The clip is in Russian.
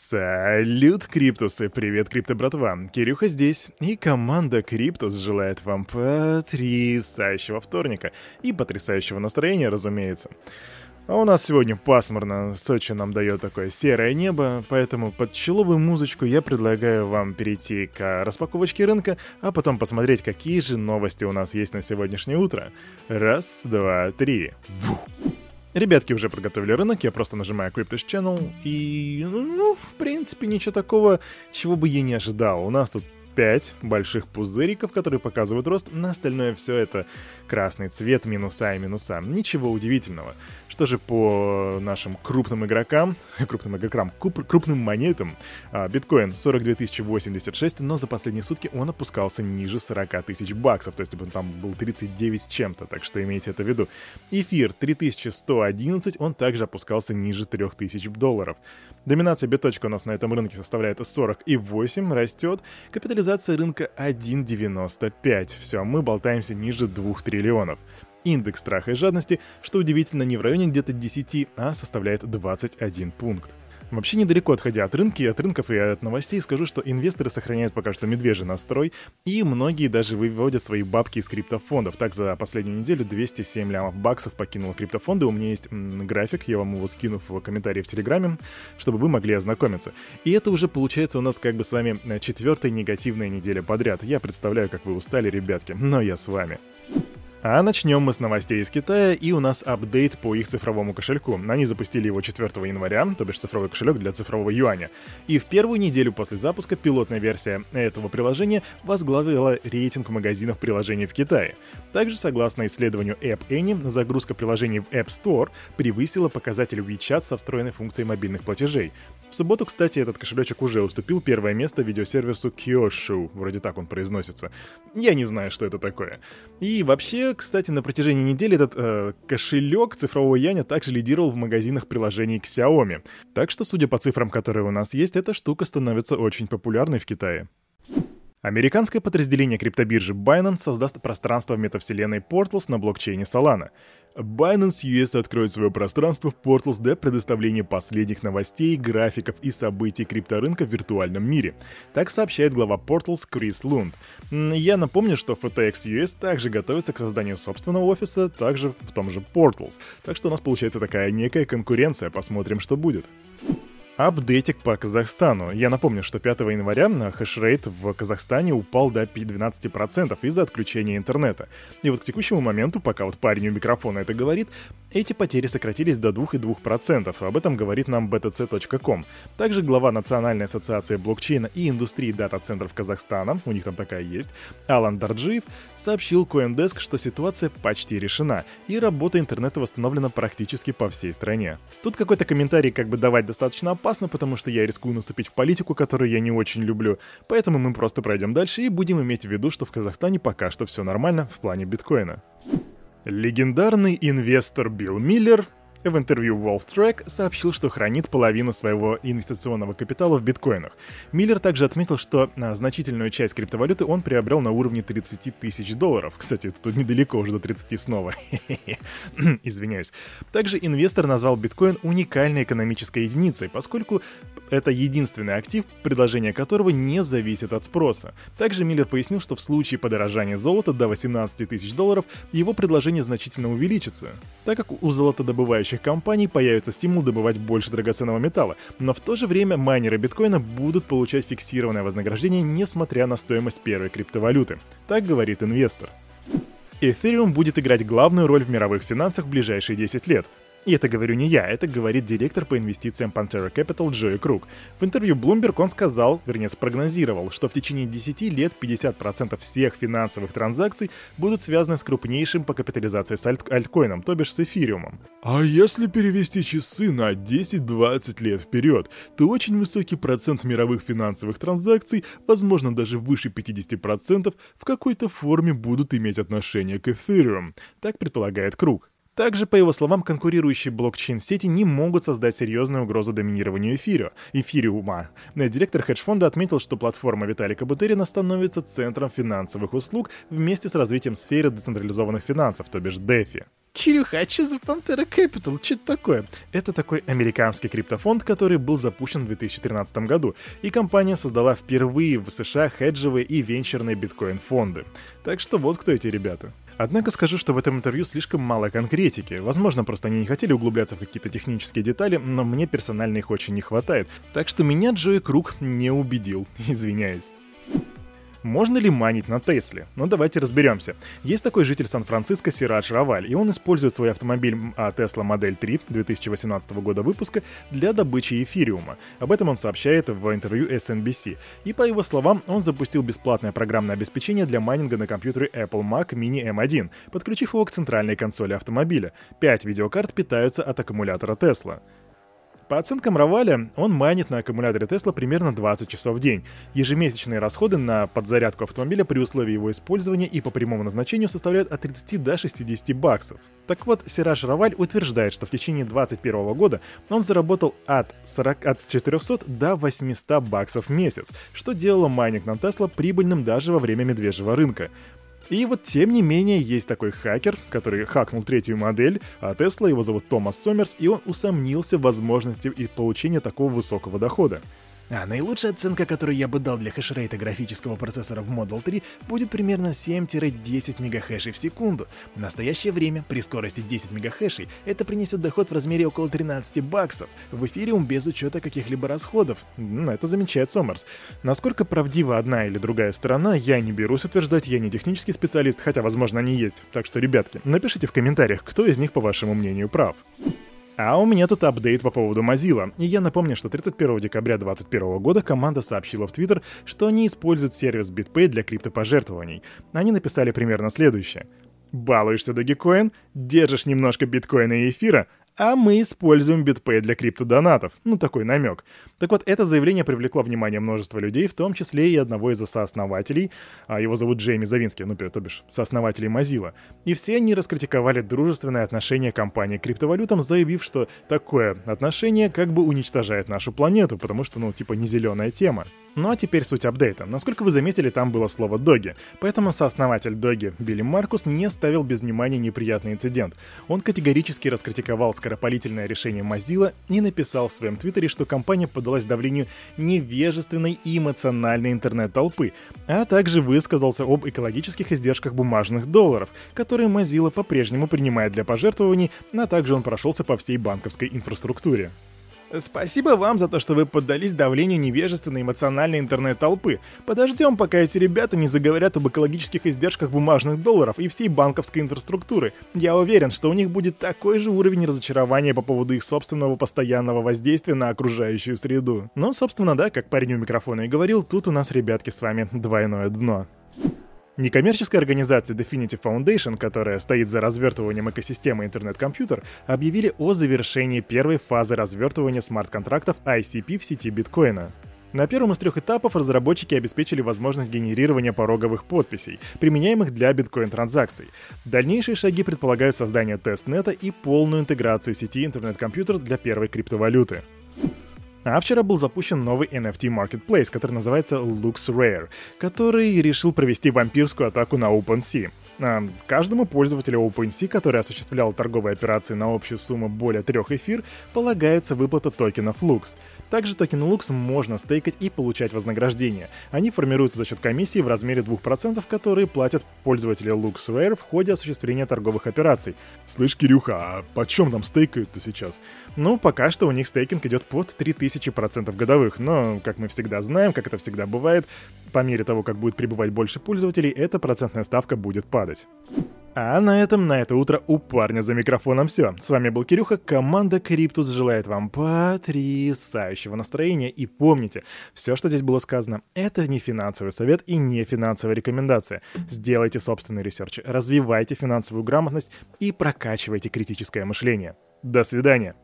Салют, Криптусы! Привет, Крипто братва! Кирюха здесь, и команда Криптус желает вам потрясающего вторника и потрясающего настроения, разумеется. А у нас сегодня пасмурно, Сочи нам дает такое серое небо, поэтому под человую музычку я предлагаю вам перейти к распаковочке рынка, а потом посмотреть, какие же новости у нас есть на сегодняшнее утро. Раз, два, три. Вух. Ребятки уже подготовили рынок, я просто нажимаю Cryptos Channel, и, ну, в принципе, ничего такого, чего бы я не ожидал. У нас тут 5 больших пузыриков, которые показывают рост, на остальное все это красный цвет, минуса и минуса. Ничего удивительного. Что же по нашим крупным игрокам, крупным игрокам, крупным монетам, а, биткоин 42 086, но за последние сутки он опускался ниже 40 тысяч баксов, то есть он там был 39 с чем-то, так что имейте это в виду. Эфир 3111, он также опускался ниже 3000 долларов. Доминация биточка у нас на этом рынке составляет 48, растет. Капитализация рынка 1,95. Все, мы болтаемся ниже 2 триллионов. Индекс страха и жадности, что удивительно, не в районе где-то 10, а составляет 21 пункт. Вообще недалеко отходя от рынка, от рынков и от новостей, скажу, что инвесторы сохраняют пока что медвежий настрой, и многие даже выводят свои бабки из криптофондов. Так, за последнюю неделю 207 лямов баксов покинуло криптофонды. У меня есть график, я вам его скину в комментарии в Телеграме, чтобы вы могли ознакомиться. И это уже получается у нас как бы с вами э, четвертая негативная неделя подряд. Я представляю, как вы устали, ребятки, но я с вами. А начнем мы с новостей из Китая, и у нас апдейт по их цифровому кошельку. Они запустили его 4 января, то бишь цифровой кошелек для цифрового юаня. И в первую неделю после запуска пилотная версия этого приложения возглавила рейтинг магазинов приложений в Китае. Также, согласно исследованию App Annie, загрузка приложений в App Store превысила показатель WeChat со встроенной функцией мобильных платежей. В субботу, кстати, этот кошелечек уже уступил первое место видеосервису Kyoshu, вроде так он произносится. Я не знаю, что это такое. И вообще, кстати, на протяжении недели этот э, кошелек цифрового Яня также лидировал в магазинах приложений Xiaomi. Так что, судя по цифрам, которые у нас есть, эта штука становится очень популярной в Китае. Американское подразделение криптобиржи Binance создаст пространство в метавселенной Portals на блокчейне Solana. Binance US откроет свое пространство в Portals для предоставления последних новостей, графиков и событий крипторынка в виртуальном мире. Так сообщает глава Portals Крис Лунд. Я напомню, что FTX US также готовится к созданию собственного офиса, также в том же Portals. Так что у нас получается такая некая конкуренция, посмотрим, что будет. Апдейтик по Казахстану. Я напомню, что 5 января хешрейт в Казахстане упал до 12% из-за отключения интернета. И вот к текущему моменту, пока вот парень у микрофона это говорит, эти потери сократились до 2,2%. Об этом говорит нам btc.com. Также глава Национальной ассоциации блокчейна и индустрии дата-центров Казахстана, у них там такая есть, Алан Дарджиев, сообщил Coindesk, что ситуация почти решена, и работа интернета восстановлена практически по всей стране. Тут какой-то комментарий как бы давать достаточно опасно, опасно, потому что я рискую наступить в политику, которую я не очень люблю. Поэтому мы просто пройдем дальше и будем иметь в виду, что в Казахстане пока что все нормально в плане биткоина. Легендарный инвестор Билл Миллер в интервью Wolf Track сообщил, что хранит половину своего инвестиционного капитала в биткоинах. Миллер также отметил, что а, значительную часть криптовалюты он приобрел на уровне 30 тысяч долларов. Кстати, тут недалеко уже до 30 снова. Извиняюсь. Также инвестор назвал биткоин уникальной экономической единицей, поскольку это единственный актив, предложение которого не зависит от спроса. Также Миллер пояснил, что в случае подорожания золота до 18 тысяч долларов его предложение значительно увеличится, так как у золотодобывающих компаний появится стимул добывать больше драгоценного металла, но в то же время майнеры биткоина будут получать фиксированное вознаграждение, несмотря на стоимость первой криптовалюты. Так говорит инвестор. Ethereum будет играть главную роль в мировых финансах в ближайшие 10 лет. И это говорю не я, это говорит директор по инвестициям Pantera Capital Джои Круг. В интервью Bloomberg он сказал, вернее спрогнозировал, что в течение 10 лет 50% всех финансовых транзакций будут связаны с крупнейшим по капитализации с альт альткоином, то бишь с эфириумом. А если перевести часы на 10-20 лет вперед, то очень высокий процент мировых финансовых транзакций, возможно даже выше 50%, в какой-то форме будут иметь отношение к эфириум, так предполагает Круг. Также, по его словам, конкурирующие блокчейн-сети не могут создать серьезную угрозу доминированию эфирио, эфириума. Директор хедж-фонда отметил, что платформа Виталика Бутерина становится центром финансовых услуг вместе с развитием сферы децентрализованных финансов, то бишь DeFi. Кирюха, а что за Пантера Capital? Что это такое? Это такой американский криптофонд, который был запущен в 2013 году, и компания создала впервые в США хеджевые и венчурные биткоин-фонды. Так что вот кто эти ребята. Однако скажу, что в этом интервью слишком мало конкретики. Возможно, просто они не хотели углубляться в какие-то технические детали, но мне персонально их очень не хватает. Так что меня Джои Круг не убедил. Извиняюсь. Можно ли манить на Тесле? Ну давайте разберемся. Есть такой житель Сан-Франциско Сирадж Раваль, и он использует свой автомобиль Tesla Model 3 2018 года выпуска для добычи эфириума. Об этом он сообщает в интервью SNBC. И по его словам, он запустил бесплатное программное обеспечение для майнинга на компьютере Apple Mac Mini M1, подключив его к центральной консоли автомобиля. Пять видеокарт питаются от аккумулятора Tesla. По оценкам Раваля, он майнит на аккумуляторе Tesla примерно 20 часов в день. Ежемесячные расходы на подзарядку автомобиля при условии его использования и по прямому назначению составляют от 30 до 60 баксов. Так вот, Сираж Раваль утверждает, что в течение 2021 года он заработал от, 40, от 400 до 800 баксов в месяц, что делало майнинг на Tesla прибыльным даже во время медвежьего рынка. И вот тем не менее есть такой хакер, который хакнул третью модель, а Тесла, его зовут Томас Сомерс, и он усомнился в возможности получения такого высокого дохода. А наилучшая оценка, которую я бы дал для хешрейта графического процессора в Model 3, будет примерно 7-10 мегахэшей в секунду. В настоящее время, при скорости 10 мегахэшей, это принесет доход в размере около 13 баксов, в эфириум без учета каких-либо расходов. Это замечает Сомерс. Насколько правдива одна или другая сторона, я не берусь утверждать, я не технический специалист, хотя, возможно, они есть. Так что, ребятки, напишите в комментариях, кто из них, по вашему мнению, прав. А у меня тут апдейт по поводу Mozilla. И я напомню, что 31 декабря 2021 года команда сообщила в Twitter, что они используют сервис BitPay для криптопожертвований. Они написали примерно следующее. Балуешься Dogecoin, держишь немножко биткоина и эфира, а мы используем BitPay для криптодонатов. Ну, такой намек. Так вот, это заявление привлекло внимание множества людей, в том числе и одного из сооснователей, а его зовут Джейми Завинский, ну, то бишь, сооснователей Mozilla. И все они раскритиковали дружественное отношение компании к криптовалютам, заявив, что такое отношение как бы уничтожает нашу планету, потому что, ну, типа, не зеленая тема. Ну а теперь суть апдейта. Насколько вы заметили, там было слово «доги». Поэтому сооснователь доги Билли Маркус не ставил без внимания неприятный инцидент. Он категорически раскритиковал скоропалительное решение Mozilla и написал в своем твиттере, что компания подалась давлению невежественной и эмоциональной интернет-толпы, а также высказался об экологических издержках бумажных долларов, которые Mozilla по-прежнему принимает для пожертвований, а также он прошелся по всей банковской инфраструктуре. Спасибо вам за то, что вы поддались давлению невежественной эмоциональной интернет-толпы. Подождем, пока эти ребята не заговорят об экологических издержках бумажных долларов и всей банковской инфраструктуры. Я уверен, что у них будет такой же уровень разочарования по поводу их собственного постоянного воздействия на окружающую среду. Ну, собственно, да, как парень у микрофона и говорил, тут у нас, ребятки, с вами двойное дно. Некоммерческая организация Definitive Foundation, которая стоит за развертыванием экосистемы интернет-компьютер, объявили о завершении первой фазы развертывания смарт-контрактов ICP в сети биткоина. На первом из трех этапов разработчики обеспечили возможность генерирования пороговых подписей, применяемых для биткоин-транзакций. Дальнейшие шаги предполагают создание тестнета и полную интеграцию сети интернет-компьютер для первой криптовалюты. А вчера был запущен новый NFT Marketplace, который называется Lux Rare, который решил провести вампирскую атаку на OpenSea. А, каждому пользователю OpenSea, который осуществлял торговые операции на общую сумму более трех эфир, полагается выплата токенов Lux. Также токены Lux можно стейкать и получать вознаграждение. Они формируются за счет комиссии в размере 2%, которые платят пользователи LuxRare в ходе осуществления торговых операций. Слышь, Кирюха, а почем там стейкают-то сейчас? Ну, пока что у них стейкинг идет под 3000% годовых, но, как мы всегда знаем, как это всегда бывает, по мере того, как будет прибывать больше пользователей, эта процентная ставка будет падать. А на этом на это утро у парня за микрофоном все. С вами был Кирюха, команда Криптус желает вам потрясающего настроения. И помните, все, что здесь было сказано, это не финансовый совет и не финансовая рекомендация. Сделайте собственный research, развивайте финансовую грамотность и прокачивайте критическое мышление. До свидания.